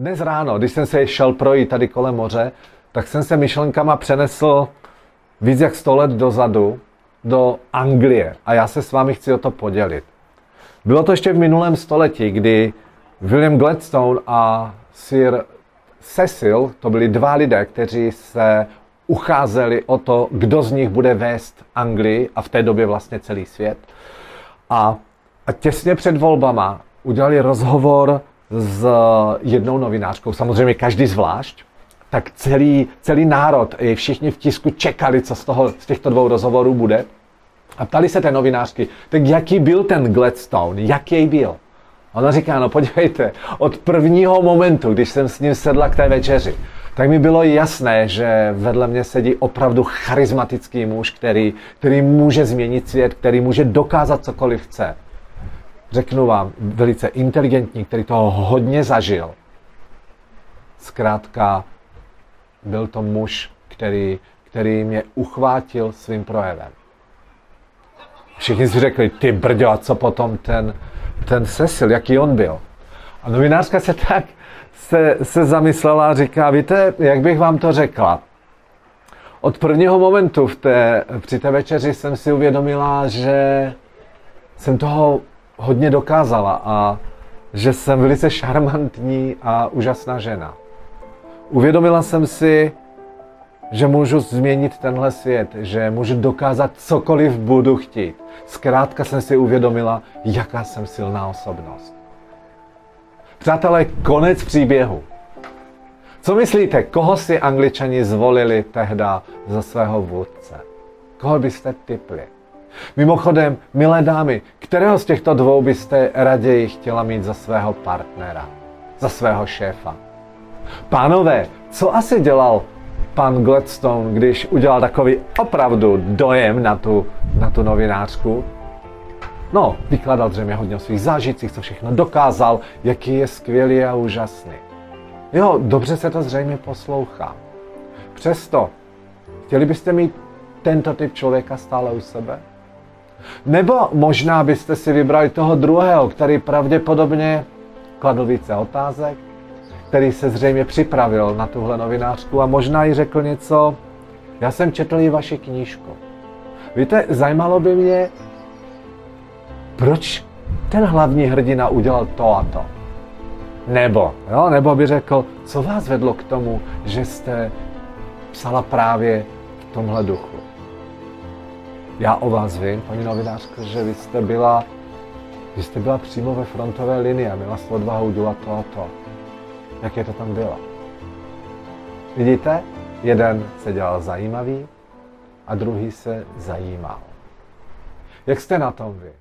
Dnes ráno, když jsem se šel projít tady kolem moře, tak jsem se myšlenkama přenesl víc jak 100 let dozadu do Anglie a já se s vámi chci o to podělit. Bylo to ještě v minulém století, kdy William Gladstone a Sir Cecil, to byli dva lidé, kteří se ucházeli o to, kdo z nich bude vést Anglii a v té době vlastně celý svět. A, a těsně před volbama udělali rozhovor s jednou novinářkou, samozřejmě každý zvlášť, tak celý, celý národ, i všichni v tisku čekali, co z, toho, z těchto dvou rozhovorů bude. A ptali se té novinářky, tak jaký byl ten Gladstone, jaký byl? Ona říká, no podívejte, od prvního momentu, když jsem s ním sedla k té večeři, tak mi bylo jasné, že vedle mě sedí opravdu charismatický muž, který, který může změnit svět, který může dokázat cokoliv chce. Řeknu vám, velice inteligentní, který toho hodně zažil. Zkrátka, byl to muž, který, který mě uchvátil svým projevem. Všichni si řekli, ty brďo, a co potom ten, ten Cecil, jaký on byl. A novinářka se tak se, se zamyslela a říká, víte, jak bych vám to řekla? Od prvního momentu v té, při té večeři jsem si uvědomila, že jsem toho hodně dokázala a že jsem velice šarmantní a úžasná žena. Uvědomila jsem si, že můžu změnit tenhle svět, že můžu dokázat cokoliv budu chtít. Zkrátka jsem si uvědomila, jaká jsem silná osobnost. Přátelé, konec příběhu. Co myslíte, koho si angličani zvolili tehda za svého vůdce? Koho byste typli? Mimochodem, milé dámy, kterého z těchto dvou byste raději chtěla mít za svého partnera, za svého šéfa? Pánové, co asi dělal pan Gladstone, když udělal takový opravdu dojem na tu, na tu novinářku? No, vykladal dřejmě hodně o svých zážitcích, co všechno dokázal, jaký je skvělý a úžasný. Jo, dobře se to zřejmě poslouchá. Přesto, chtěli byste mít tento typ člověka stále u sebe? Nebo možná byste si vybrali toho druhého, který pravděpodobně kladl více otázek, který se zřejmě připravil na tuhle novinářku a možná jí řekl něco, já jsem četl i vaši knížku. Víte, zajímalo by mě, proč ten hlavní hrdina udělal to a to. Nebo, jo, nebo by řekl, co vás vedlo k tomu, že jste psala právě v tomhle duchu. Já o vás vím, paní novinářko, že vy jste byla, vy jste byla přímo ve frontové linii a měla jste odvahu udělat to a to. Jaké to tam bylo? Vidíte? Jeden se dělal zajímavý a druhý se zajímal. Jak jste na tom vy?